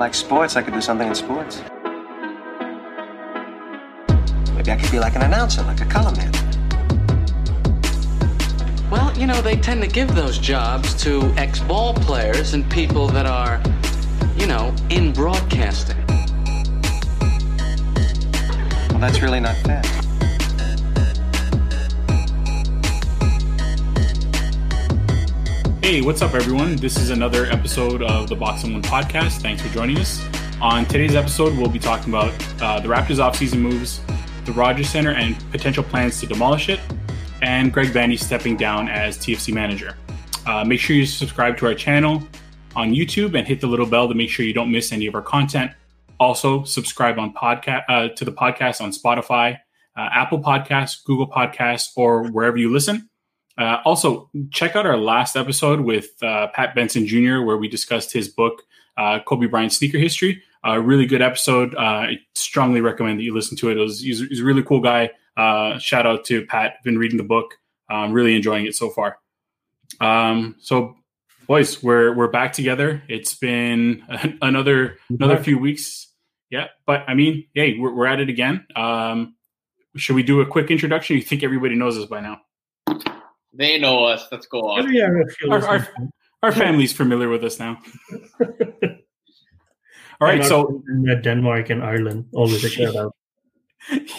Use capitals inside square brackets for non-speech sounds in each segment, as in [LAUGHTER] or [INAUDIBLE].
like sports, I could do something in sports. Maybe I could be like an announcer, like a color man. Well, you know, they tend to give those jobs to ex ball players and people that are, you know, in broadcasting. Well, that's really not fair. Hey, what's up, everyone? This is another episode of the Box and One podcast. Thanks for joining us. On today's episode, we'll be talking about uh, the Raptors offseason moves, the Rogers Center, and potential plans to demolish it, and Greg Vanney stepping down as TFC manager. Uh, make sure you subscribe to our channel on YouTube and hit the little bell to make sure you don't miss any of our content. Also, subscribe on podcast uh, to the podcast on Spotify, uh, Apple Podcasts, Google Podcasts, or wherever you listen. Uh, also, check out our last episode with uh, Pat Benson Jr., where we discussed his book, uh, Kobe Bryant Sneaker History. A really good episode. Uh, I strongly recommend that you listen to it. it was, he's, he's, a really cool guy. Uh, shout out to Pat. Been reading the book. I'm really enjoying it so far. Um, so, boys, we're we're back together. It's been another another few weeks. Yeah, but I mean, hey, we're, we're at it again. Um, should we do a quick introduction? You think everybody knows us by now? They know us. Let's go on. Yeah, our, our, our, family's familiar with us now. [LAUGHS] All right, so Denmark and Ireland always a [LAUGHS] shout out.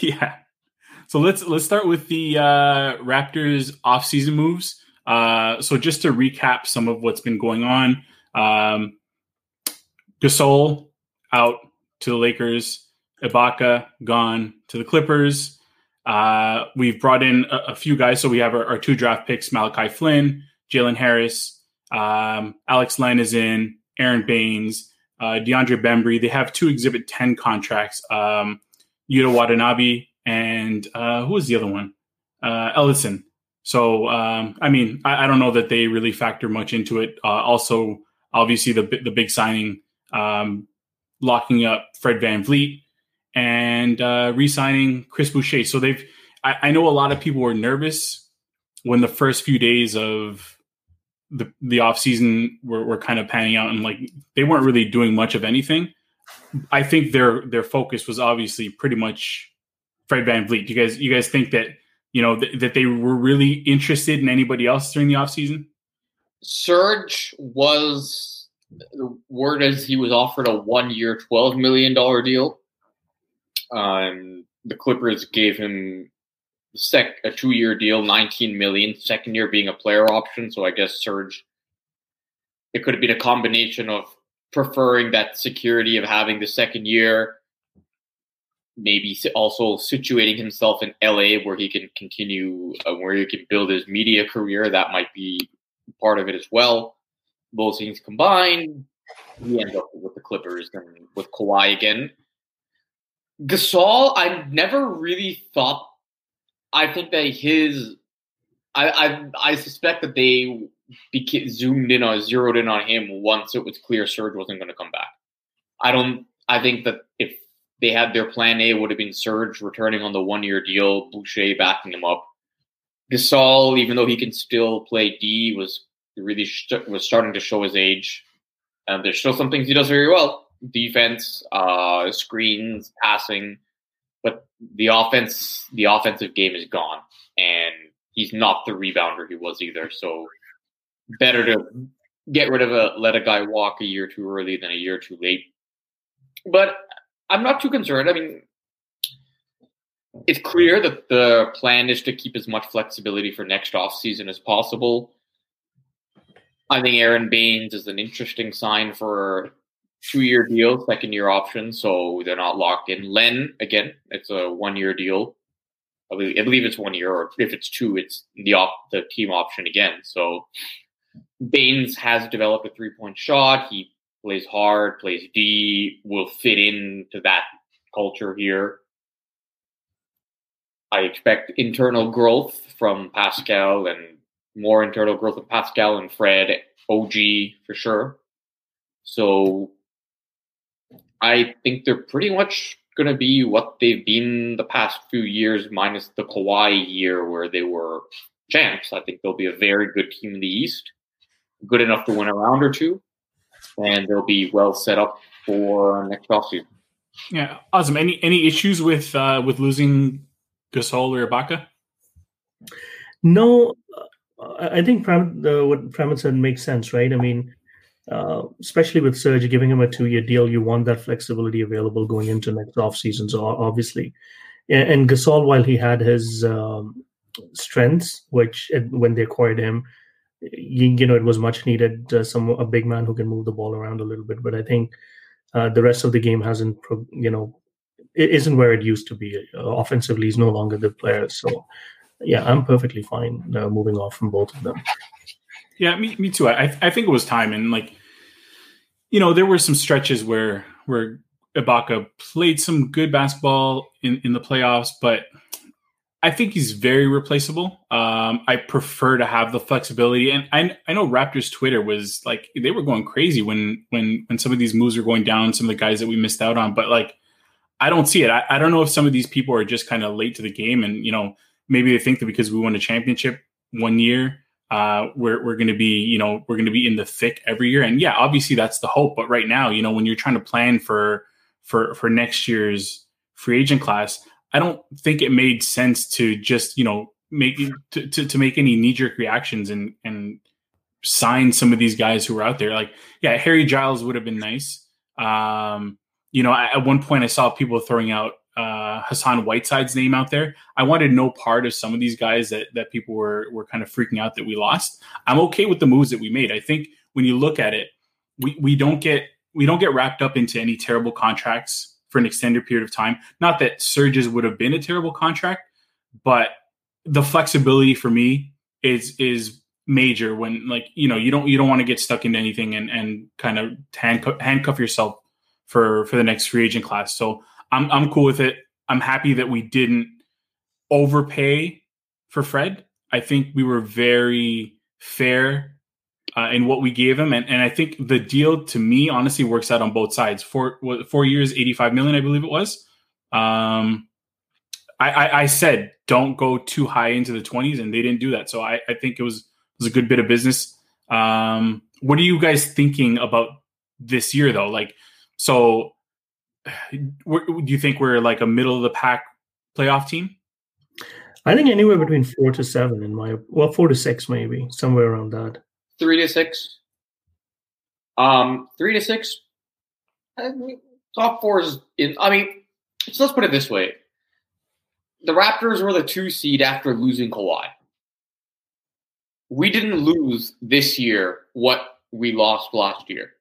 Yeah. So let's let's start with the uh, Raptors off-season moves. Uh, so just to recap some of what's been going on, um, Gasol out to the Lakers, Ibaka gone to the Clippers. Uh, we've brought in a, a, few guys. So we have our, our two draft picks Malachi Flynn, Jalen Harris, um, Alex Len is in, Aron Baynes, uh, DeAndre Bembry. They have two Exhibit 10 contracts um, Yuta Watanabe and uh, who was the other one? Uh, Ellenson. So, um, I mean, I, I, don't know that they really factor much into it. Uh, also, obviously, the, the big signing, um, locking up Fred Van VanVleet and uh, re-signing Chris Boucher. So they've. I, I, know a lot of people were nervous when the first few days of the the off season were, were kind of panning out, and like they weren't really doing much of anything. I think their their focus was obviously pretty much Fred Van VanVleet. You guys, you guys think that you know th- that they were really interested in anybody else during the off season? Serge was the word is he was offered a one year, twelve million dollar deal um, the Clippers gave him sec a two year deal, nineteen million. Second year being a player option, so I guess Serge. It could have been a combination of preferring that security of having the second year, maybe also situating himself in LA where he can continue, uh, where he can build his media career. That might be part of it as well. Both things combined, he ends up with the Clippers and with Kawhi again. Gasol, I never really thought. I think that his, I I, I suspect that they became, zoomed in or zeroed in on him once it was clear Serge wasn't going to come back. I don't. I think that if they had their plan A, would have been Serge returning on the one year deal, Boucher backing him up. Gasol, even though he can still play D, was really was starting to show his age. And there's still some things he does very well defense, uh, screens, passing, but the offense, the offensive game is gone, and he's not the rebounder he was either. So better to get rid of a let a guy walk a year too early than a year too late. But I'm not too concerned. I mean, it's clear that the plan is to keep as much flexibility for next off season as possible. I think Aron Baynes is an interesting sign for two year deal, second year option, so they're not locked in. Len, again, it's a one year deal. I believe, I believe, it's one year, or if it's two, it's the op- the team option again. So Baynes has developed a three point shot. He plays hard, plays D, will fit into that culture here. I expect internal growth from Pascal and more internal growth of Pascal and Fred, OG for sure. So I think they're pretty much going to be what they've been the past few years, minus the Kawhi year where they were champs. I think they'll be a very good team in the East, good enough to win a round or two, and they'll be well set up for next offseason. Yeah, awesome. Any any issues with uh, with losing Gasol or Ibaka? No, uh, I I think Pram, the, what Pramit said makes sense, right? I mean, uh, especially with Serge giving him a two-year deal, you want that flexibility available going into next offseason. So obviously, and, and Gasol, while he had his um, strengths, which when they acquired him, you, you know, it was much needed. Uh, some a big man who can move the ball around a little bit, but I think uh, the rest of the game hasn't, you know, it isn't where it used to be. Uh, offensively, he's no longer the player. So, yeah, I'm perfectly fine uh, moving off from both of them. Yeah, me, me too. I I think it was time, and like, you know, there were some stretches where where Ibaka played some good basketball in in the playoffs, but I think he's very replaceable. Um, I prefer to have the flexibility, and I I know Raptors Twitter was like they were going crazy when when when some of these moves were going down, some of the guys that we missed out on, but like. I don't see it. I, I don't know if some of these people are just kind of late to the game, and you know maybe they think that because we won a championship one year, uh, we're we're going to be you know we're going to be in the thick every year. And yeah, obviously that's the hope. But right now, you know, when you're trying to plan for for for next year's free agent class, I don't think it made sense to just you know make to to, to make any knee jerk reactions and and sign some of these guys who were out there. Like yeah, Harry Giles would have been nice. Um, you know, at one point I saw people throwing out uh, Hassan Whiteside's name out there. I wanted no part of some of these guys that that people were were kind of freaking out that we lost. I'm okay with the moves that we made. I think when you look at it, we we don't get we don't get wrapped up into any terrible contracts for an extended period of time. Not that Serge's would have been a terrible contract, but the flexibility for me is is major when like you know you don't you don't want to get stuck into anything and and kind of handcuff, handcuff yourself for for the next free agent class. So I'm I'm cool with it. I'm happy that we didn't overpay for Fred. I think we were very fair uh, in what we gave him, and and I think the deal to me honestly works out on both sides. Four four years, eighty five million, I believe it was. Um, I, I, I said don't go too high into the twenties, and they didn't do that. So I, I think it was was a good bit of business. Um, what are you guys thinking about this year though? Like, so do you think we're like a middle of the pack playoff team? I think anywhere between four to seven in my well, four to six maybe somewhere around that. Three to six. Um, three to six. I mean, top four is in. I mean, so let's put it this way: the Raptors were the two seed after losing Kawhi. We didn't lose this year what we lost last year.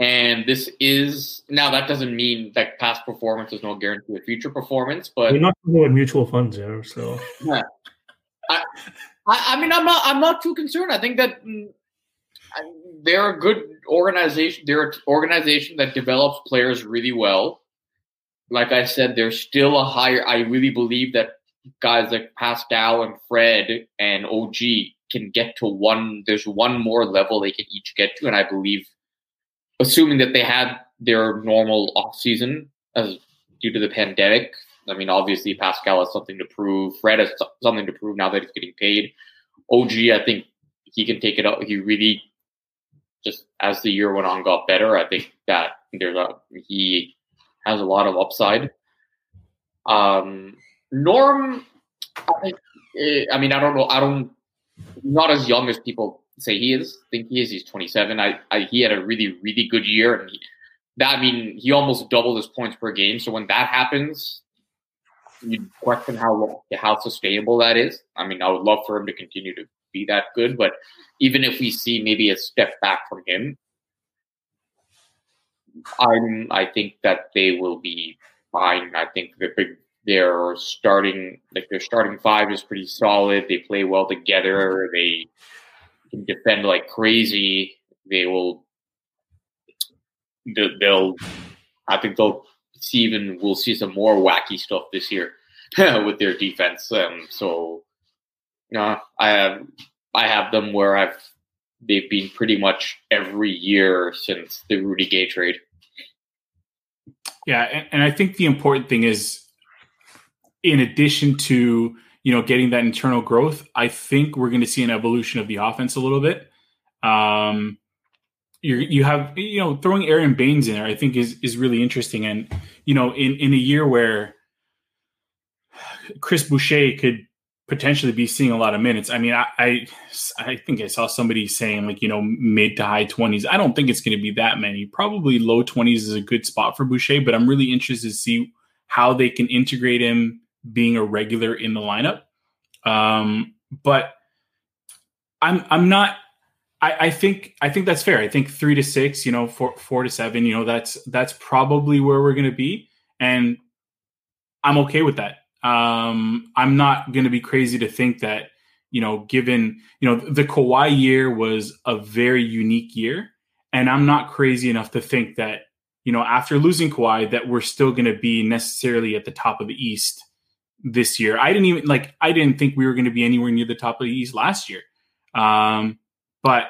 And this is now that doesn't mean that past performance is no guarantee of future performance, but We're not talking about mutual funds here, so yeah. I, I, I mean, I'm not. I'm not too concerned. I think that mm, I- they're a good organization. They're an organization that develops players really well. Like I said, there's still a higher. I really believe that guys like Pascal and Fred and OG can get to one. There's one more level they can each get to, and I believe, assuming that they had their normal off season as due to the pandemic, I mean, obviously Pascal has something to prove. Fred has something to prove now that he's getting paid. OG, I think he can take it up. He really just as the year went on got better. I think that there's a he has a lot of upside. Um, Norm, I, eh, I mean, I don't know. I don't not as young as people say he is. I think he is. He's 27. I, I he had a really really good year, and he, that I mean he almost doubled his points per game. So when that happens, you question how how sustainable that is. I mean, I would love for him to continue to be that good, but even if we see maybe a step back from him, I'm I think that they will be fine. I think that big their starting like their starting five is pretty solid. They play well together. They can defend like crazy. They will. they- They'll. I think they'll see even we'll see some more wacky stuff this year [LAUGHS] with their defense. Um, so, uh, I have I have them where I've they've been pretty much every year since the Rudy Gay trade. Yeah, and, and I think the important thing is, in addition to you know getting that internal growth, I think we're going to see an evolution of the offense a little bit. Um, you you have you know throwing Aron Baynes in there. I think is is really interesting, and you know in in a year where Chris Boucher could potentially be seeing a lot of minutes. I mean, I, I, I think I saw somebody saying like you know mid to high twenties. I don't think it's going to be that many. Probably low twenties is a good spot for Boucher, but I'm really interested to see how they can integrate him being a regular in the lineup. Um, but I'm I'm not. I, I think I think that's fair. I think three to six, you know, four four to seven, you know, that's that's probably where we're going to be, and I'm okay with that um, I'm not going to be crazy to think that you know, given you know the Kawhi year was a very unique year, and I'm not crazy enough to think that you know after losing Kawhi that we're still going to be necessarily at the top of the East this year. I didn't even like I didn't think we were going to be anywhere near the top of the East last year, um, but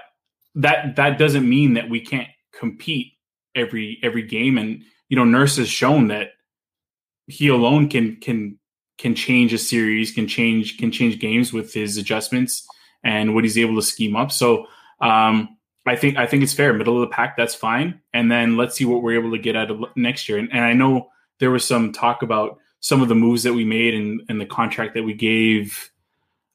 that that doesn't mean that we can't compete every every game. And you know, Nurse has shown that he alone can can can change a series, can change can change games with his adjustments and what he's able to scheme up. So um, I think I think it's fair, middle of the pack, that's fine. And then let's see what we're able to get out of next year. And, and I know there was some talk about some of the moves that we made and, and the contract that we gave.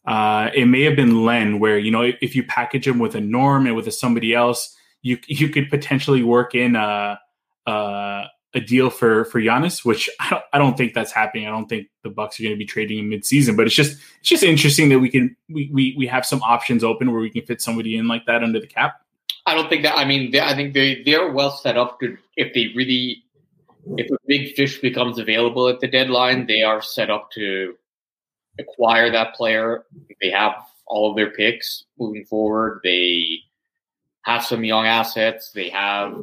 Uh, it may have been Len, where you know if, if you package him with a Norm and with a somebody else, you you could potentially work in a, a a deal for for Giannis, which I don't, I don't think that's happening. I don't think the Bucks are going to be trading in midseason, but it's just it's just interesting that we can we, we we have some options open where we can fit somebody in like that under the cap. I don't think that. I mean, they, I think they they're well set up to if they really if a big fish becomes available at the deadline, they are set up to acquire that player. They have all of their picks moving forward. They have some young assets. They have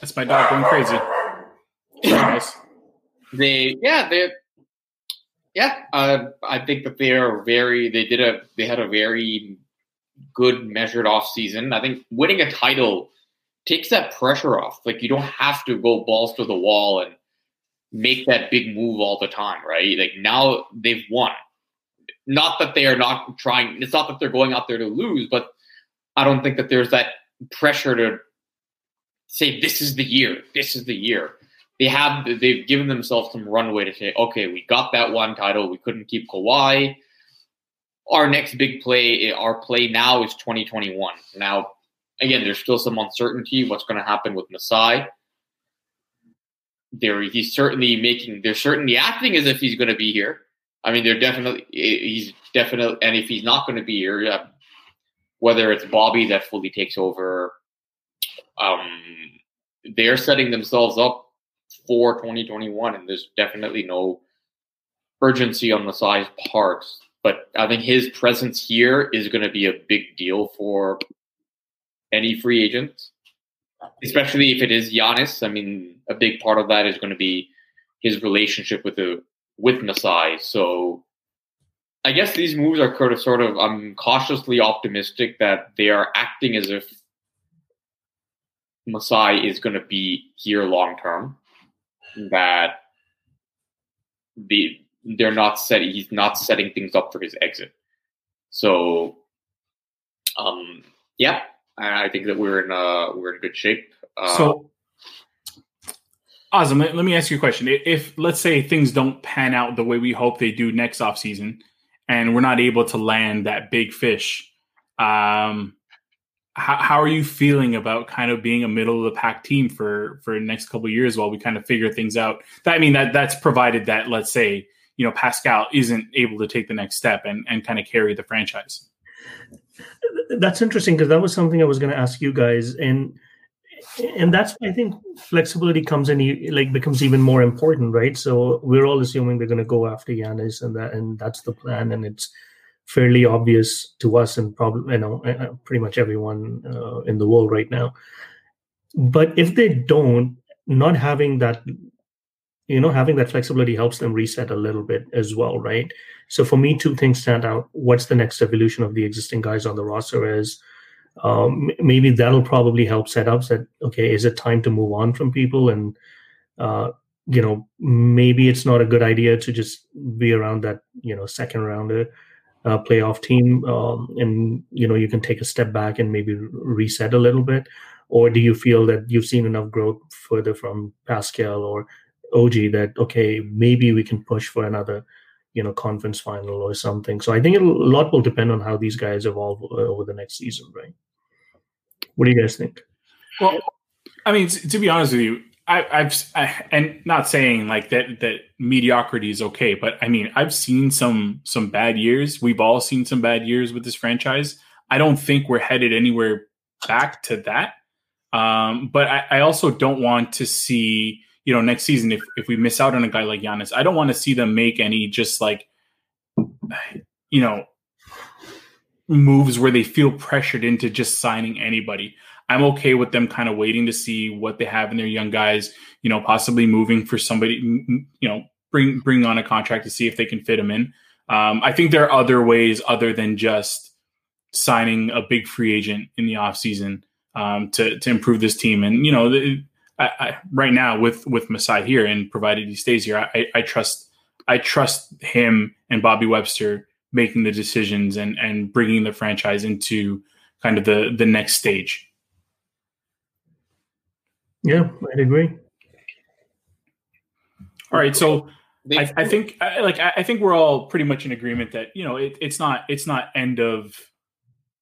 that's my dog going crazy. nice. They, yeah, they, yeah. Uh, I think that they are very. They did a. They had a very good measured off season. I think winning a title takes that pressure off. Like you don't have to go balls to the wall and make that big move all the time, right? Like now they've won. Not that they are not trying. It's not that they're going out there to lose, but I don't think that there's that pressure to say this is the year, this is the year. They have they've given themselves some runway to say, okay, we got that one title, we couldn't keep Kawhi. Our next big play, our play now is 2021. Now, again, there's still some uncertainty what's going to happen with Masai. There, he's certainly making. They're certainly acting as if he's going to be here. I mean, they're definitely. He's definitely, and if he's not going to be here, yeah, whether it's Bobby that fully takes over um, they're setting themselves up for 2021, and there's definitely no urgency on the size part. But I think his presence here is going to be a big deal for any free agents, especially if it is Giannis. I mean, a big part of that is going to be his relationship with the with Masai. So I guess these moves are sort of sort of I'm cautiously optimistic that they are acting as if Masai is going to be here long term. That the they're not setting he's not setting things up for his exit. So, um, yeah, I think that we're in uh we're in good shape. Uh, so, Awesome. Let, let me ask you a question. If let's say things don't pan out the way we hope they do next off season, and we're not able to land that big fish, um, how, how are you feeling about kind of being a middle of the pack team for for the next couple years while we kind of figure things out? I mean that that's provided that let's say you know Pascal isn't able to take the next step and and kind of carry the franchise. That's interesting because that was something I was going to ask you guys and and that's I think flexibility comes in like becomes even more important, right? So we're all assuming they're going to go after Giannis, and that and that's the plan and it's fairly obvious to us and probably you know pretty much everyone uh, in the world right now but if they don't not having that you know having that flexibility helps them reset a little bit as well right? So for me two things stand out. What's the next evolution of the existing guys on the roster is um, maybe that'll probably help set up that okay is it time to move on from people? And uh, you know maybe it's not a good idea to just be around that you know second rounder uh, playoff team, um, and you know you can take a step back and maybe reset a little bit, or do you feel that you've seen enough growth further from Pascal or OG that okay maybe we can push for another you know conference final or something. So I think a lot will depend on how these guys evolve uh, over the next season, right? What do you guys think? Well, I mean, to, be honest with you, I, I've I, and not saying like that that mediocrity is okay, but I mean I've seen some some bad years. We've all seen some bad years with this franchise. I don't think we're headed anywhere back to that. Um, but I, I also don't want to see you know next season if if we miss out on a guy like Giannis, I don't want to see them make any just like you know moves where they feel pressured into just signing anybody. I'm okay with them kind of waiting to see what they have in their young guys, you know, possibly moving for somebody, you know, bring bring on a contract to see if they can fit them in. Um, I think there are other ways other than just signing a big free agent in the offseason um, to to improve this team. And you know, the, I, I, right now with with Masai here, and provided he stays here, I, I trust I trust him and Bobby Webster making the decisions and and bringing the franchise into kind of the the next stage. Yeah, I'd agree. All right, so I, I, think like I think we're all pretty much in agreement that you know it, it's not it's not end of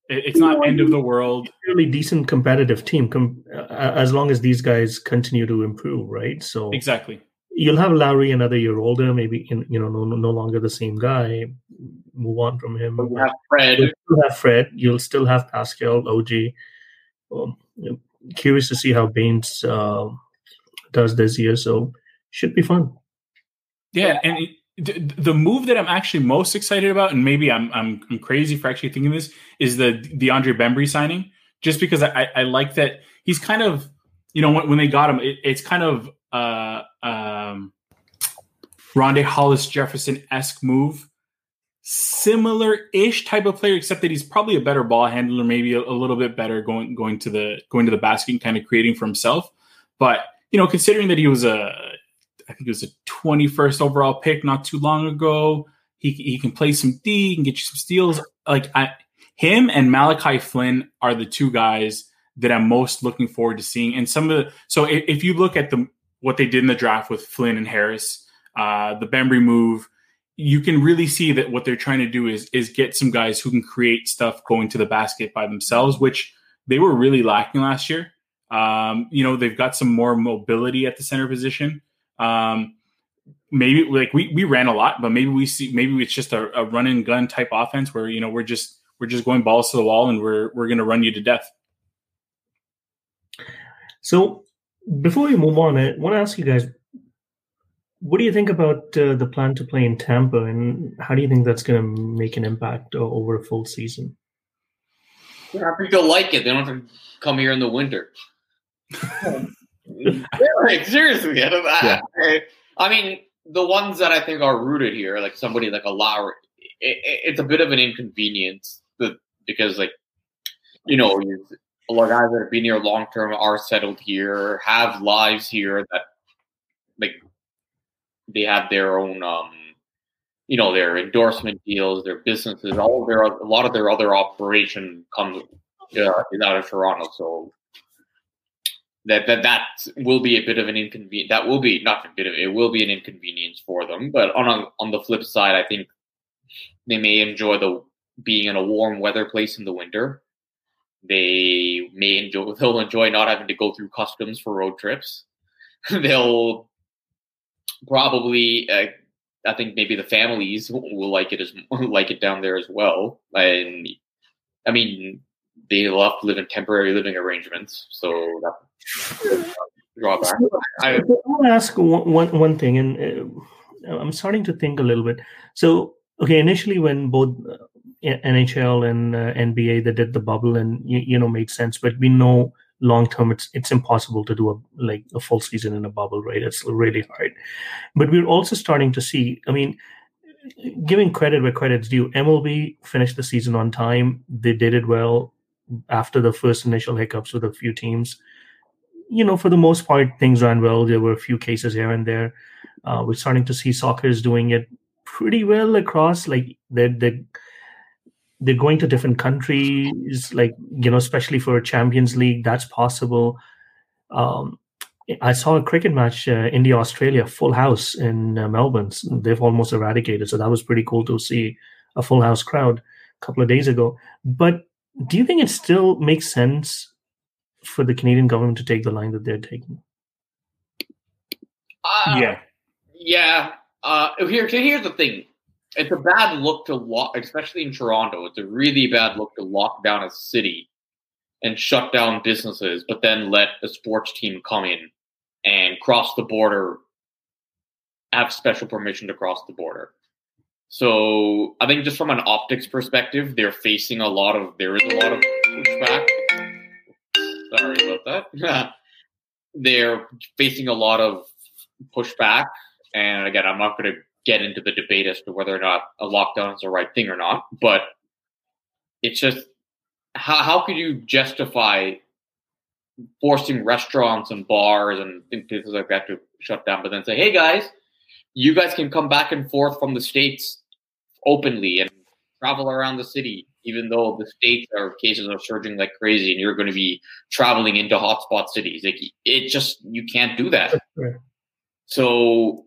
it's not end of the world. Really decent competitive team, com- as long as these guys continue to improve, right? So exactly, you'll have Lowry another year older, maybe in, you know no no longer the same guy. Move on from him. You have Fred. You'll have Fred. You'll still have Pascal, OG. Um, curious to see how Baynes uh, does this year. So should be fun. Yeah, and it, the move that I'm actually most excited about, and maybe I'm, I'm I'm crazy for actually thinking this, is the DeAndre Bembry signing. Just because I, I like that he's kind of, you know, when, when they got him, it, it's kind of uh, um, Rondae Hollis Jefferson esque move similar-ish type of player, except that he's probably a better ball handler, maybe a, a, little bit better going going to the going to the basket and kind of creating for himself. But you know, considering that he was a, I think it was a 21st overall pick not too long ago, he he can play some D, he can get you some steals. Like I, him and Malachi Flynn are the two guys that I'm most looking forward to seeing. And some of the so if, if you look at the what they did in the draft with Flynn and Harris, uh, the Bembry move you can really see that what they're trying to do is is get some guys who can create stuff going to the basket by themselves, which they were really lacking last year. Um, you know, they've got some more mobility at the center position. Um, maybe like we we ran a lot, but maybe we see maybe it's just a, a run and gun type offense where you know we're just we're just going balls to the wall and we're we're going to run you to death. So before we move on, I want to ask you guys what do you think about uh, the plan to play in Tampa, and how do you think that's going to make an impact over a full season? Yeah, people like it. They don't have to come here in the winter. [LAUGHS] [LAUGHS] like, seriously, I, [LAUGHS] yeah. I mean, the ones that I think are rooted here, like somebody like a Lowry, it, it's a bit of an inconvenience because, like, you know, a lot of guys that have been here long term are settled here, have lives here that, like, they have their own um, you know their endorsement deals, their businesses, all of their a lot of their other operation comes uh, out of Toronto. So that that that will be a bit of an inconvenience. That will be not a bit of it will be an inconvenience for them. But on a, on the flip side, I think they may enjoy the being in a warm weather place in the winter. They may enjoy [LAUGHS] they'll enjoy not having to go through customs for road trips. [LAUGHS] they'll probably uh, I think maybe the families will like it as [LAUGHS] like it down there as well. And I mean, they love to live in temporary living arrangements, so that [LAUGHS] drawback. I, I want to ask one, one, one thing, and uh, I'm starting to think a little bit. So, okay, initially when both uh, NHL and uh, NBA they did the bubble, and you, you know made sense, but we know long term it's it's impossible to do a like a full season in a bubble right it's really hard but we're also starting to see i mean giving credit where credit's due mlb finished the season on time they did it well after the first initial hiccups with a few teams you know for the most part things ran well there were a few cases here and there uh, we're starting to see soccer is doing it pretty well across like they're, they're they're going to different countries, like you know, especially for Champions League, that's possible. Um, I saw a cricket match, uh, India Australia, full house in uh, Melbourne. They've almost eradicated, so that was pretty cool to see a full house crowd a couple of days ago. But do you think it still makes sense for the Canadian government to take the line that they're taking? Uh, yeah, yeah. Uh, here, here's the thing. It's a bad look to lock, especially in Toronto. It's a really bad look to lock down a city and shut down businesses, but then let a sports team come in and cross the border, have special permission to cross the border. So I think just from an optics perspective, they're facing a lot of there is a lot of pushback. Sorry about that. [LAUGHS] they're facing a lot of pushback, and again, I'm not going to get into the debate as to whether or not a lockdown is the right thing or not, but it's just how how could you justify forcing restaurants and bars and things like that to shut down, but then say, hey guys, you guys can come back and forth from the states openly and travel around the city, even though the states are cases are surging like crazy, and you're going to be traveling into hotspot cities. Like it just you can't do that. So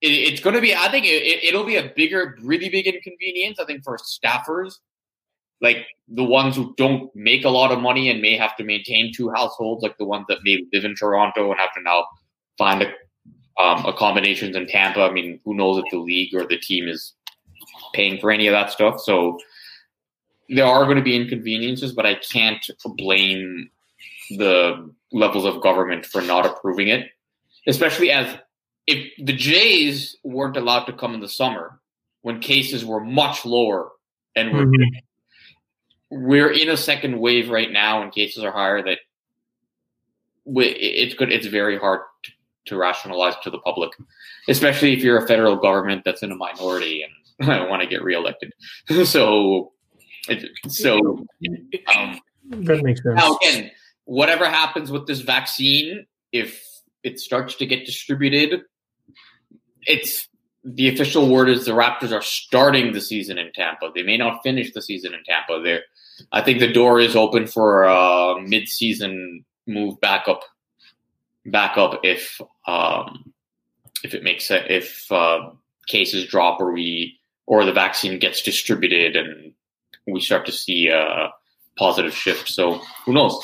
it, it's going to be. I think it, it'll be a bigger, really big inconvenience. I think for staffers like the ones who don't make a lot of money and may have to maintain two households, like the ones that may live in Toronto and have to now find a, um, accommodations in Tampa. I mean, who knows if the league or the team is paying for any of that stuff? So there are going to be inconveniences, but I can't blame the levels of government for not approving it, especially as if the Jays weren't allowed to come in the summer when cases were much lower and were mm-hmm we're in a second wave right now and cases are higher that it's good it's very hard to, rationalize to the public especially if you're a federal government that's in a minority and [LAUGHS] I want to get reelected [LAUGHS] so so um, that makes sense now again whatever happens with this vaccine if it starts to get distributed it's the official word is the Raptors are starting the season in Tampa. They may not finish the season in Tampa. They're I think the door is open for a mid-season move back up, back up if um, if it makes sense, if uh, cases drop or we or the vaccine gets distributed and we start to see a positive shift. So who knows?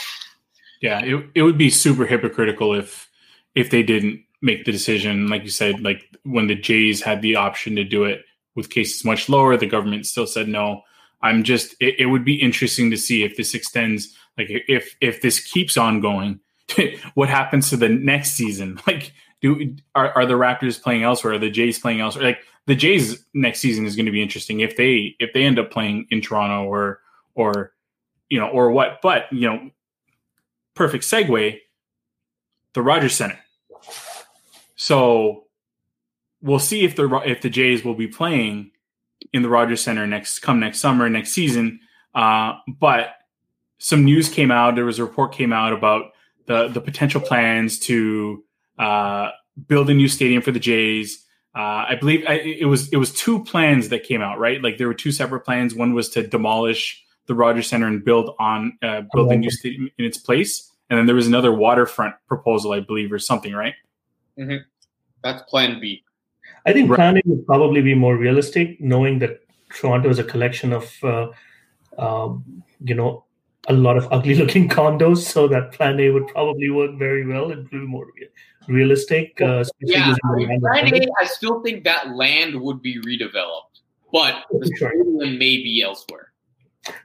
Yeah, it it would be super hypocritical if if they didn't make the decision, like you said, like when the Jays had the option to do it with cases much lower, the government still said no. I'm just it, it, would be interesting to see if this extends like if if this keeps on going [LAUGHS] what happens to the next season [LAUGHS] like do are, are the Raptors playing elsewhere are the Jays playing elsewhere like the Jays next season is going to be interesting if they if they end up playing in Toronto or or you know or what but you know perfect segue the Rogers Center so we'll see if the if the Jays will be playing in the Rogers Center next come next summer, next season. Uh, but some news came out. There was a report came out about the the potential plans to uh, build a new stadium for the Jays. Uh, I believe I, it was it was two plans that came out, right? Like there were two separate plans. One was to demolish the Rogers Center and build on uh, build a new stadium in its place, and then there was another waterfront proposal, I believe, or something, right? Mm-hmm. That's Plan B. I think Plan A would probably be more realistic, knowing that Toronto is a collection of, uh, um, you know, a lot of ugly-looking [LAUGHS] condos. So that Plan A would probably work very well and be more realistic. Uh, yeah, Plan A, I still think that land would be redeveloped, but the sure. may be elsewhere.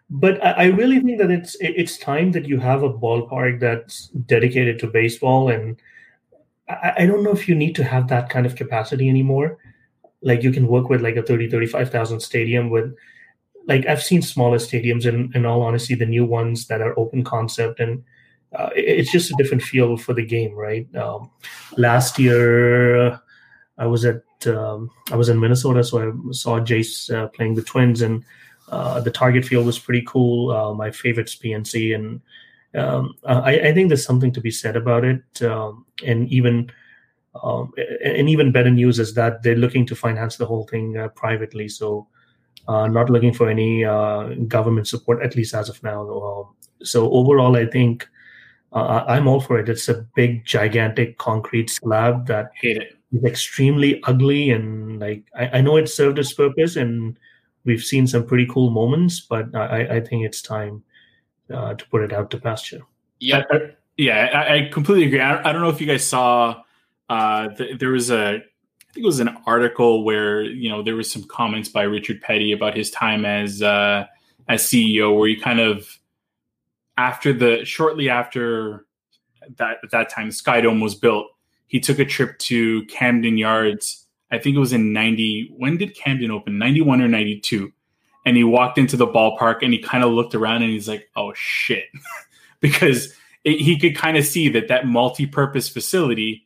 But I, I really think that it's it's time that you have a ballpark that's dedicated to baseball and I, I don't know if you need to have that kind of capacity anymore. Like you can work with like a 30, 35,000 stadium with like I've seen smaller stadiums and in all honesty, the new ones that are open concept and uh, it's just a different feel for the game, right? Um, last year, I was at um, I was in Minnesota, so I saw Jays uh, playing the Twins, and uh, the target field was pretty cool. Uh, my favorite's PNC, and um, I, I, think there's something to be said about it. Um, and even um, and even better news is that they're looking to finance the whole thing uh, privately. So Uh, not looking for any uh, government support, at least as of now. Um, so overall, I think uh, I'm all for it. It's a big, gigantic concrete slab that Hate it. is extremely ugly, and like I, I know it served its purpose, and we've seen some pretty cool moments, but I, I think it's time uh, to put it out to pasture. Yeah, I- I- yeah, I, I completely agree. I, I don't know if you guys saw. Uh, th- there was a, I think it was an article where you know there was some comments by Richard Peddie about his time as uh, as CEO, where he kind of after the shortly after that at that time Skydome was built, he took a trip to Camden Yards. I think it was in ninety. When did Camden open? Ninety one or ninety two? And he walked into the ballpark and he kind of looked around and he's like, "Oh shit," [LAUGHS] because it, he could kind of see that that multi-purpose facility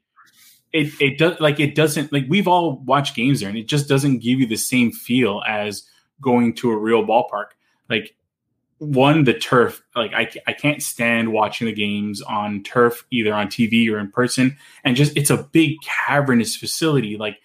it it does like it doesn't like we've all watched games there and it just doesn't give you the same feel as going to a real ballpark. Like one the turf like I, I can't stand watching the games on turf either on tv or in person. And just it's a big cavernous facility. Like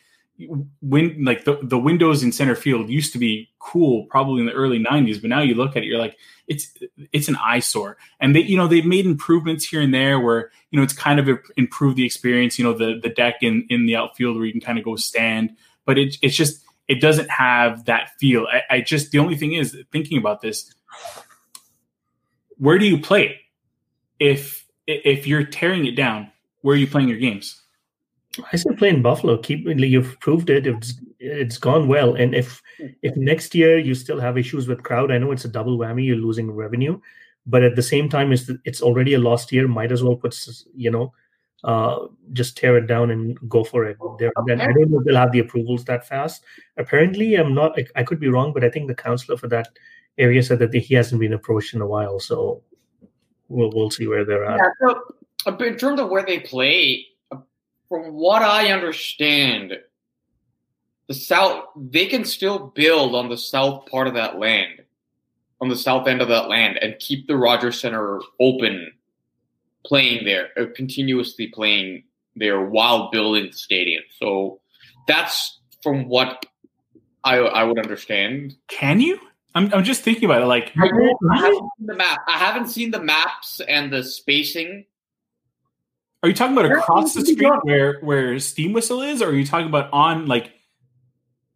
when like the, the windows in center field used to be cool probably in the early 90s but now you look at it you're like it's it's an eyesore. And they you know they've made improvements here and there where you know it's kind of improved the experience you know the the deck in in the outfield where you can kind of go stand but it, it's just it doesn't have that feel. I, I just the only thing is thinking about this where do you play it? If if you're tearing it down where are you playing your games I say play in Buffalo. Keep you've proved it. It's it's gone well. And if if next year you still have issues with crowd, I know it's a double whammy. You're losing revenue, but at the same time, it's it's already a lost year. Might as well put you know, uh, just tear it down and go for it. There, then I don't know if they'll have the approvals that fast. Apparently, I'm not. I, I could be wrong, but I think the counselor for that area said that he hasn't been approached in a while. So we'll we'll see where they're at. Yeah, so, in terms of where they play, from what I understand, the south they can still build on the south part of that land, on the south end of that land, and keep the Rogers Center open, playing there, uh, continuously playing there while building the stadium. So that's from what I I would understand. Can you? I'm I'm just thinking about it. Like I, I haven't seen the map. I haven't seen the maps and the spacing. Are you talking about across the street where where Steam Whistle is, or are you talking about on like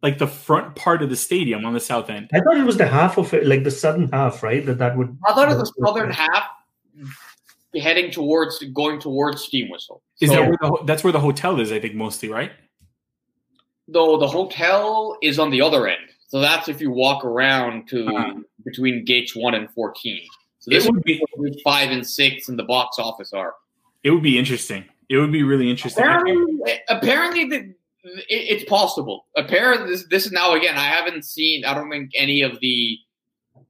like the front part of the stadium on the south end? I thought it was the half of it, like the southern half, right? That that would. I thought it was the southern half, heading towards going towards Steam Whistle. Is so, that where the, that's where the hotel is? I think mostly, right? Though the hotel is on the other end, so that's if you walk around to uh-huh. between gates one and fourteen. So this would be five and six, and the box office are. It would be interesting. It would be really interesting. Apparently, apparently the, it, it's possible. Apparently, this, this, is now again. I haven't seen. I don't think any of the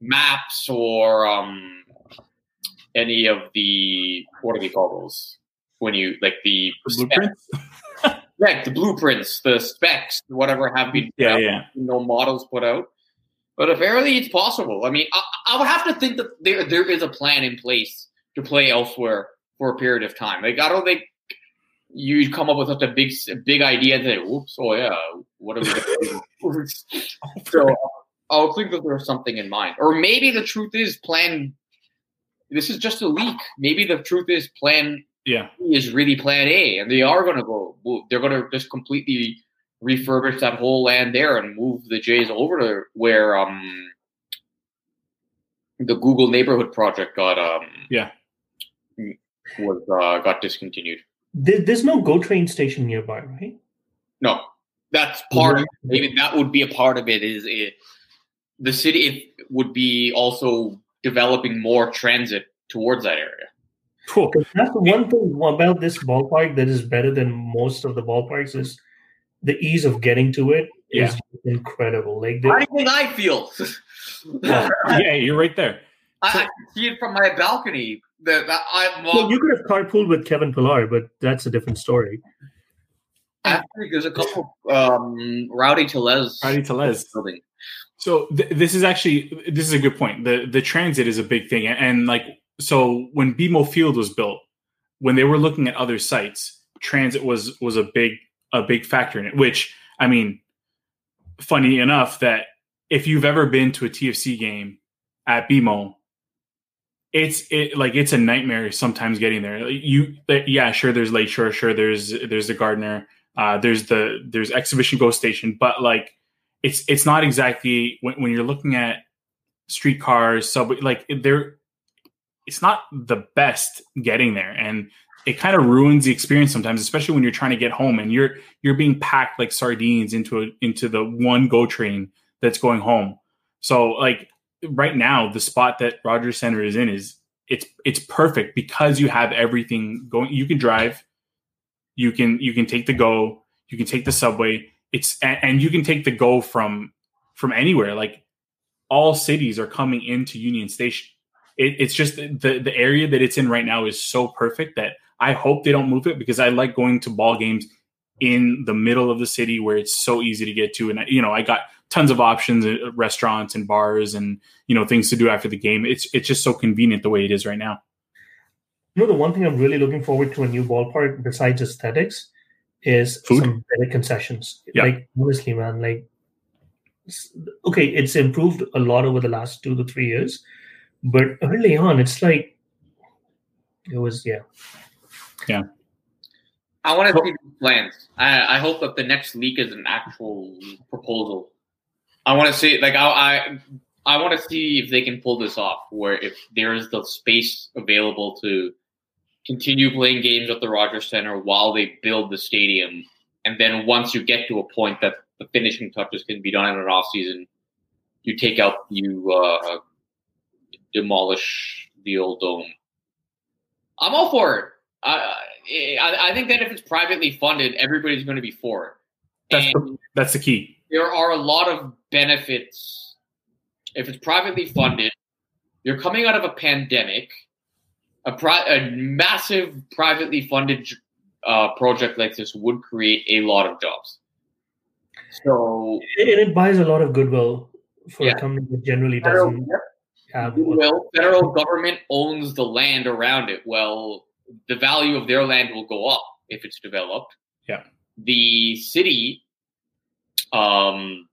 maps or um, any of the what do we call those when you like the, the blueprints. [LAUGHS] Right, the blueprints, the specs, whatever have been yeah, out, yeah. no models put out. But apparently, it's possible. I mean, I, I would have to think that there there is a plan in place to play elsewhere for a period of time. Like I don't think you come up with such a big big idea that say, "Oops, oh yeah, what are we going to do?" [LAUGHS] so I'll think that there's something in mind, or maybe the truth is plan. This is just a leak. Maybe the truth is plan. Yeah, is really plan A, and they are going to go. They're going to just completely refurbish that whole land there and move the Jays over to where um the Google neighborhood project got um yeah was uh, got discontinued. There, there's no GO train station nearby, right? No, that's part of maybe that would be a part of it. Is it the city would be also developing more transit towards that area. Cool. That's the one thing about this ballpark that is better than most of the ballparks is the ease of getting to it yeah. is incredible. Like how do you think I feel? yeah, yeah, you're right there. [LAUGHS] I, so, I see it from my balcony. That, that I, well, you could have carpooled with Kevin Pillar, but that's a different story. Actually, there's a couple um, Rowdy Tellez. Rowdy Tellez. Building. So th- this is actually this is a good point. The the transit is a big thing, and, and like so when BMO Field was built, when they were looking at other sites, transit was was a big a big factor in it. Which I mean, funny enough that if you've ever been to a TFC game at BMO, it's it like it's a nightmare sometimes getting there. You yeah, sure there's Lakeshore, sure there's there's the Gardiner, uh, there's the there's Exhibition Go Station, but like it's it's not exactly when, when you're looking at streetcars, subway, like they're it's not the best getting there, and it kind of ruins the experience sometimes, especially when you're trying to get home and you're you're being packed like sardines into a into the one go train that's going home. So like right now, the spot that Rogers Center is in is it's it's perfect because you have everything going. You can drive, you can you can take the go, you can take the subway. It's and, and you can take the go from from anywhere. Like all cities are coming into Union Station. It, it's just the the area that it's in right now is so perfect that I hope they don't move it because I like going to ball games in the middle of the city where it's so easy to get to. And you know, I got tons of options at uh, restaurants and bars and you know things to do after the game. It's it's just so convenient the way it is right now. You know, the one thing I'm really looking forward to a new ballpark besides aesthetics is Food? some better concessions. Yeah. Like honestly, man, like okay, it's improved a lot over the last two to three years, but early on, it's like it was yeah. Yeah. I want to see the plans. I, I hope that the next leak is an actual proposal. I want to see, like, I, I, I want to see if they can pull this off, where if there is the space available to continue playing games at the Rogers Center while they build the stadium, and then once you get to a point that the finishing touches can be done in an off season, you take out, you uh, demolish the old dome. I'm all for it. I, I I think that if it's privately funded, everybody's going to be for it. That's And the, that's the key. There are a lot of benefits if it's privately funded. You're coming out of a pandemic. A, pri- a massive privately funded uh, project like this would create a lot of jobs. So, And it buys a lot of goodwill for Yeah. a company that generally federal, doesn't have goodwill, federal government owns the land around it. Well, the value of their land will go up if it's developed. Yeah. The city um,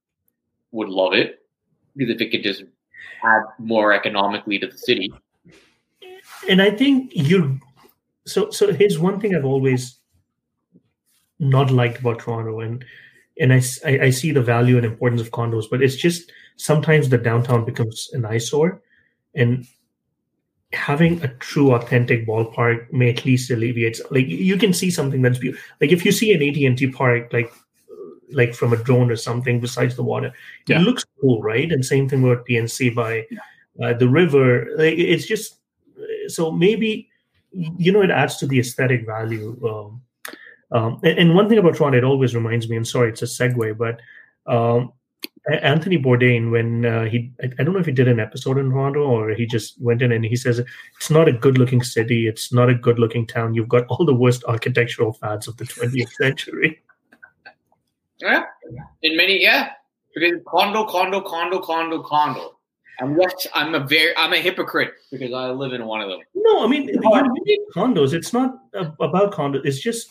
would love it because if it could just add more economically to the city. and I think you. So, so here's one thing I've always not liked about Toronto, and and I, I see the value and importance of condos, but it's just sometimes the downtown becomes an eyesore, and having a true authentic ballpark may at least alleviate. Like you can see something that's beautiful. Like if you see an AT and T park, like like from a drone or something besides the water, Yeah. it looks cool, right? And same thing with PNC by uh, the river. Like, it's just so maybe you know it adds to the aesthetic value. Um, um, and, and one thing about Toronto, it always reminds me. And sorry, it's a segue, but um, Anthony Bourdain, when uh, he, I, don't know if he did an episode in Toronto or he just went in and he says it's not a good-looking city, it's not a good-looking town. You've got all the worst architectural fads of the 20th [LAUGHS] century. Yeah. In many, yeah. Because condo, condo, condo, condo, condo. And yes, I'm a very, I'm a hypocrite because I live in one of them. No, I mean condos. It's not about condos. It's just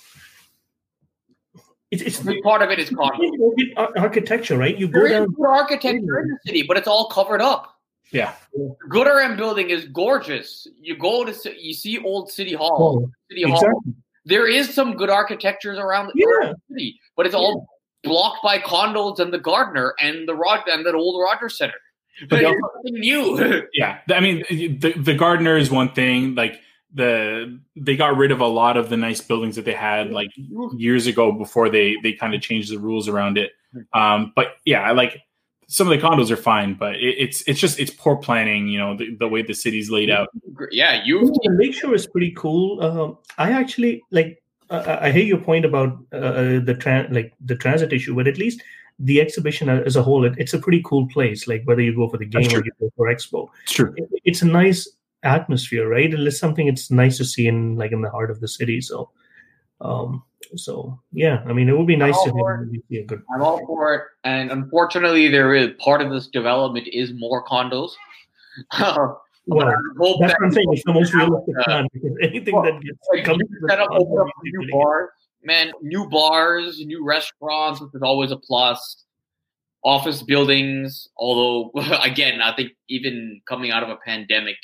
it's it's part of it is condo. Architecture, right? You go There is down. good architecture in the city, but it's all covered up. Yeah. Gooderham building is gorgeous. You go to you see old City Hall. Oh, City Hall. exactly. There is some good architectures around, Yeah. around the city, but it's all blocked by condos and the Gardiner and the Rod and that old Rogers Center. But But it's nothing new. [LAUGHS] Yeah, I mean, the the Gardiner is one thing. Like the they got rid of a lot of the nice buildings that they had like years ago before they they kind of changed the rules around it. Um, but yeah, I like some of the condos are fine, but it, it's it's just it's poor planning. You know, the, the way the city's laid out. yeah, you The Lakeshore is pretty cool. Um, I actually like. Uh, I hear your point about uh, the tran like the transit issue, but at least the exhibition as a whole, it, it's a pretty cool place. Like whether you go for the game or you go for expo, It's true. it, it's a nice atmosphere, right? And it's something it's nice to see in like in the heart of the city. So, um, so yeah, I mean, it would be nice to all have- see a good. I'm all for it. And unfortunately, there is part of this development is more condos. [LAUGHS] But Well, that's what I'm saying. It's the most realistic Uh, plan because anything well, that gets like, comes you set up, open up new gonna bars, man. New bars, new restaurants, which is always a plus. office buildings. Although, [LAUGHS] again, I think even coming out of a pandemic,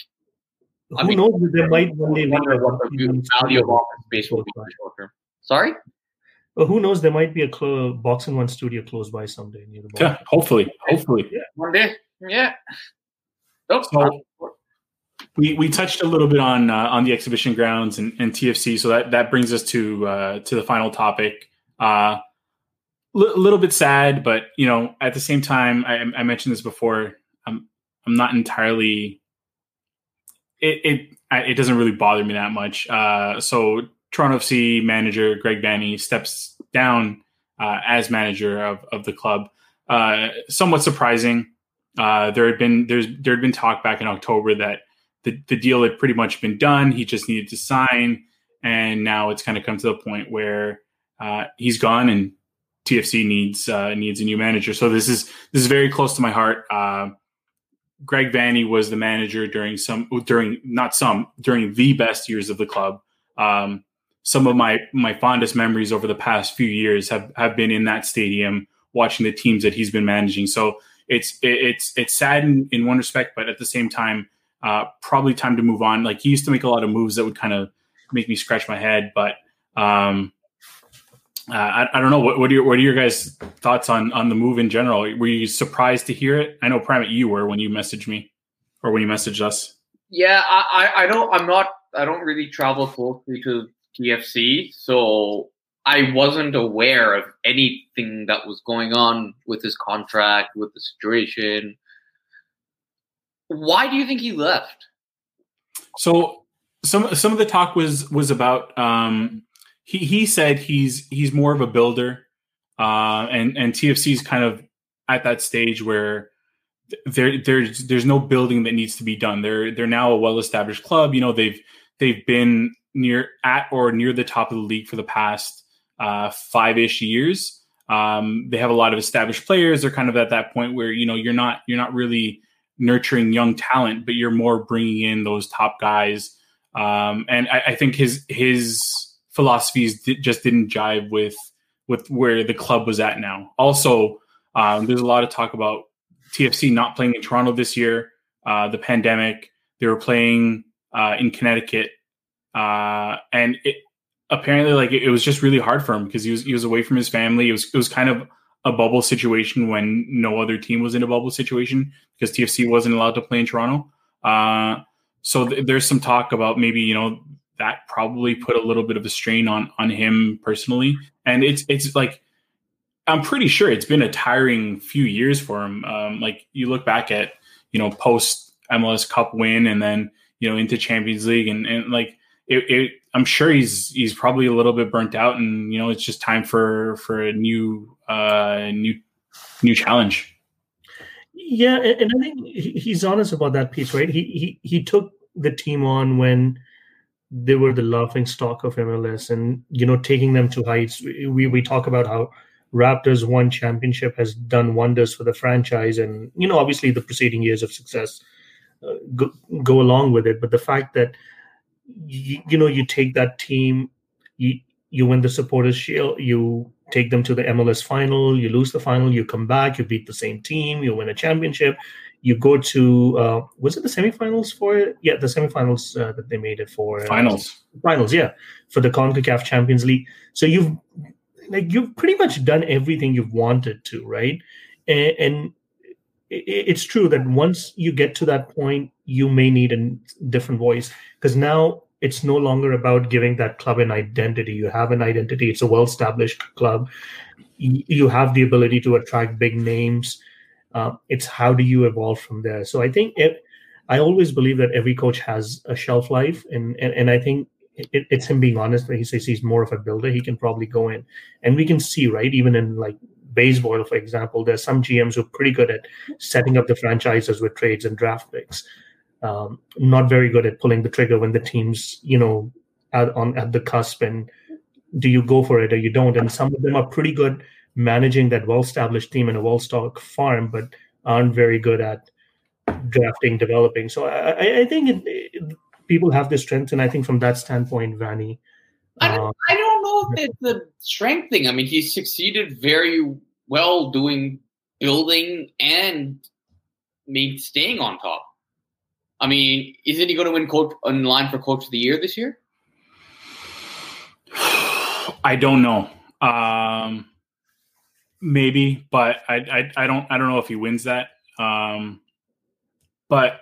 Who I mean, knows? There might one day be wonder a what the value of office [LAUGHS] space will be in the short term. Sorry. Or who knows? There might be a clo- boxing one studio close by someday near the Yeah, border. hopefully, hopefully. One day. Yeah. Nope. So- We we touched a little bit on uh, on the exhibition grounds and, and TFC, so that that brings us to uh, to the final topic. A uh, li- little bit sad, but you know, at the same time, I, I mentioned this before. I'm I'm not entirely. It it I- it doesn't really bother me that much. Uh, so Toronto FC manager Greg Vanney steps down uh, as manager of of the club. Uh, somewhat surprising. There had been there's there had been talk back in October that the, the deal had pretty much been done. He just needed to sign, and now it's kind of come to the point where uh, he's gone, and TFC needs uh, needs a new manager. So this is this is very close to my heart. Uh, Greg Vanney was the manager during some during not some during the best years of the club. Um, some of my my fondest memories over the past few years have have been in that stadium watching the teams that he's been managing. So it's it, it's it's sad in, in one respect, but at the same time, uh, probably time to move on. Like he used to make a lot of moves that would kind of make me scratch my head, but um, uh, I, I don't know. What, what are your what are your guys' thoughts on on the move in general? Were you surprised to hear it? I know Primate you were when you messaged me or when you messaged us. Yeah, I, I, I don't. I'm not. I don't really travel closely to TFC, so I wasn't aware of anything that was going on with his contract, with the situation. Why do you think he left? So some some of the talk was was about um, he he said he's he's more of a builder, uh, and and TFC is kind of at that stage where there there's there's no building that needs to be done. They're they're now a well established club. You know they've they've been near at or near the top of the league for the past uh, five ish years. Um, they have a lot of established players. They're kind of at that point where you know you're not you're not really nurturing young talent, but you're more bringing in those top guys. Um, and I, I, think his his philosophies di- just didn't jive with with where the club was at now. Also, um, there's a lot of talk about TFC not playing in Toronto this year. Uh, the pandemic, they were playing uh, in Connecticut, uh, and it, apparently, like it, it was just really hard for him because he was he was away from his family. It was it was kind of a bubble situation when no other team was in a bubble situation because TFC wasn't allowed to play in Toronto. Uh, so th- there's some talk about maybe you know that probably put a little bit of a strain on on him personally, and it's it's like I'm pretty sure it's been a tiring few years for him. Um, like you look back at you know post MLS Cup win and then you know into Champions League and and like it, it I'm sure he's he's probably a little bit burnt out, and you know it's just time for for a new uh new new challenge. Yeah, and, I think he's honest about that piece, right? He he he took the team on when they were the laughing stock of MLS, and you know taking them to heights. We we talk about how Raptors one championship has done wonders for the franchise, and you know obviously the preceding years of success uh, go, go along with it. But the fact that you, you know you take that team, you you win the Supporters Shield, you take them to the MLS final, you lose the final, you come back, you beat the same team, you win a championship, you go to uh, was it the semifinals for it? Yeah, the semifinals uh, that they made it for uh, Finals. finals, yeah, for the CONCACAF Champions League. So you've like you've pretty much done everything you've wanted to, right? And, and it, it's true that once you get to that point, you may need a different voice because now it's no longer about giving that club an identity. You have an identity; it's a well-established club. You, have the ability to attract big names. Uh, it's how do you evolve from there? So I think it, I always believe that every coach has a shelf life, and and, and I think it, it's him being honest when he says he's more of a builder. He can probably go in, and we can see right even in like baseball, for example, there's some GMs who are pretty good at setting up the franchises with trades and draft picks. Um, not very good at pulling the trigger when the team's you know at, on at the cusp and do you go for it or you don't? And some of them are pretty good managing that well-established team in a well-stocked farm, but aren't very good at drafting, developing. So I, I think it, it, people have the strength, and I think from that standpoint, Vanney. I don't, I don't know if it's the strength thing. I mean, he succeeded very well doing building and maybe staying on top. I mean, isn't he going to win coach in line for coach of the year this year? [SIGHS] I don't know. Um, maybe, but I, I, I don't I don't know if he wins that. Um, but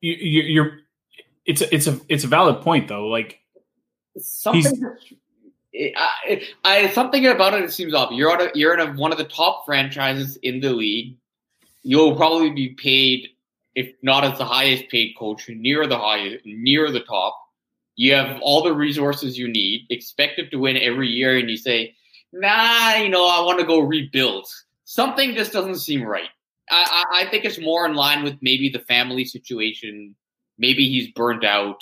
you, you, you're it's a, it's a it's a valid point though. Like something. I, I, something about it, it seems off. You're on a, you're in a, one of the top franchises in the league. You'll probably be paid, if not as the highest paid coach, near the highest, near the top. You have all the resources you need, expected to win every year, and you say, "Nah, you know, I want to go rebuild." Something just doesn't seem right. I, I, I think it's more in line with maybe the family situation. Maybe he's burnt out.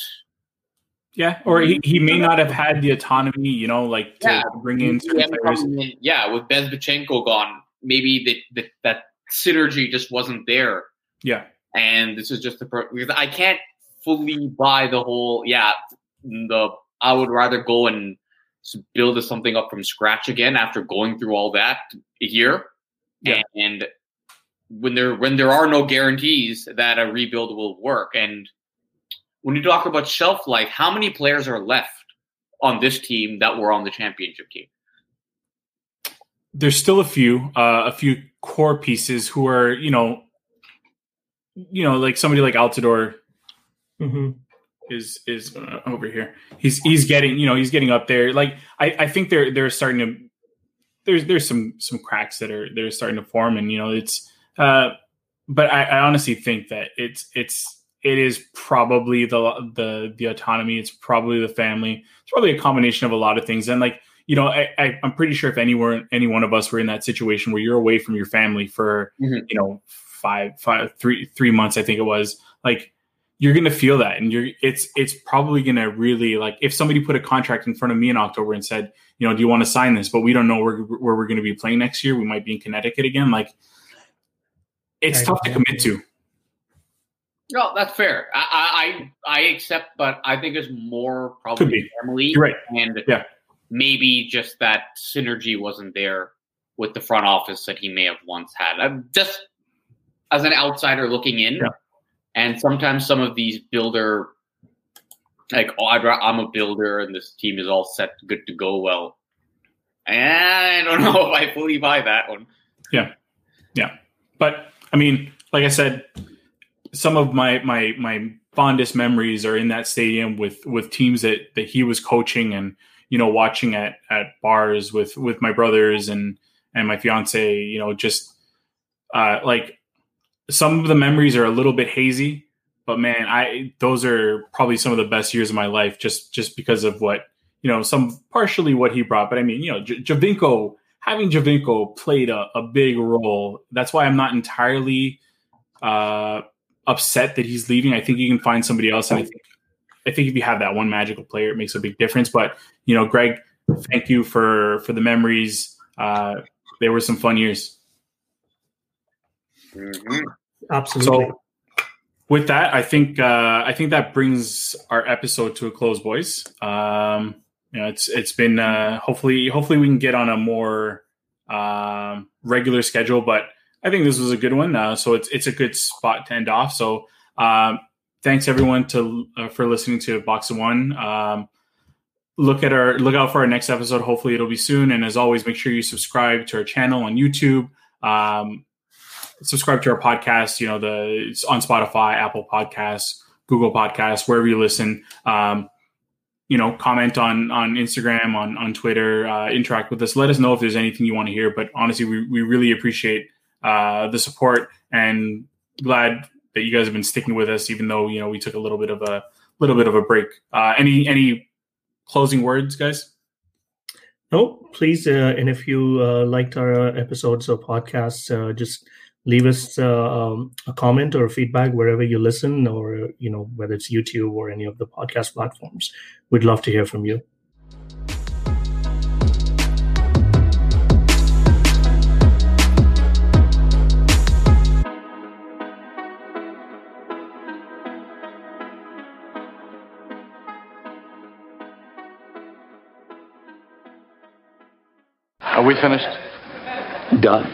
Yeah, or he, he may not have had the autonomy, you know, like to Yeah. bring in certain players. in, yeah, with Bezbatchenko gone, maybe that that that synergy just wasn't there. Yeah, And this is just the pro- because I can't fully buy the whole. Yeah, the I would rather go and build something up from scratch again after going through all that here. Yeah. And when there when there are no guarantees that a rebuild will work, and when you talk about shelf life, how many players are left on this team that were on the championship team? there's still a few, uh, a few core pieces who are, you know, you know, like somebody like Altidore hmm is is uh, over here. He's he's getting you know he's getting up there. Like I, I think they're they're starting to there's there's some some cracks that are they're starting to form, and you know it's. Uh, but I, I honestly think that it's it's it is probably the the the autonomy. It's probably the family. It's probably a combination of a lot of things, and like you know I, I I'm pretty sure if anyone any one of us were in that situation where you're away from your family for Mhm. you know five five three three months I think it was like you're gonna feel that. And you're it's it's probably gonna really like if somebody put a contract in front of me in october and said you know do you want to sign this? But we don't know where, where we're gonna be playing next year. We might be in connecticut again. Like it's I tough to commit to. No, that's fair. I I I I accept, but I think it's more probably family you're right. and Yeah. maybe just that synergy wasn't there with the front office that he may have once had. I'm just as an outsider looking in, Yeah. and sometimes some of these builder, like oh, I'm a builder and this team is all set, good to go. Well, I don't [LAUGHS] know if I fully buy that one. Yeah. Yeah. But i mean like i said some of my my my fondest memories are in that stadium with with teams that that he was coaching and you know watching at at bars with with my brothers and and my fiance you know just uh like some of the memories are a little bit hazy but man i those are probably some of the best years of my life just just because of what you know some partially what he brought but i mean you know J- Giovinco having Giovinco played a, a big role that's why i'm not entirely uh upset that he's leaving. I think you can find somebody else and i think i think if you have that one magical player it makes a big difference but you know greg thank you for for the memories. Uh there were some fun years Absolutely. so with that, I think uh, I think that brings our episode to a close, boys. Um, you know, it's it's been uh, hopefully hopefully we can get on a more um, regular schedule, but I think this was a good one. Uh, so it's it's a good spot to end off. So um, thanks everyone to uh, for listening to Box of One. Um, look at our look out for our next episode. Hopefully it'll be soon. And as always, make sure you subscribe to our channel on YouTube. Um, subscribe to our podcast. You know, the it's on Spotify, Apple Podcasts, Google Podcasts, wherever you listen. Um, you know, comment on on Instagram, on on Twitter, uh, interact with us. Let us know if there's anything you want to hear. But honestly, we we really appreciate uh, the support and glad that you guys have been sticking with us, even though you know we took a little bit of a little bit of a break. Uh, any any closing words, guys? No, please. Uh, and if you uh, liked our uh, episodes or podcasts, uh, just leave us uh, um, a comment or feedback wherever you listen, or you know whether it's YouTube or any of the podcast platforms. We'd love to hear from you. Are we finished? Done.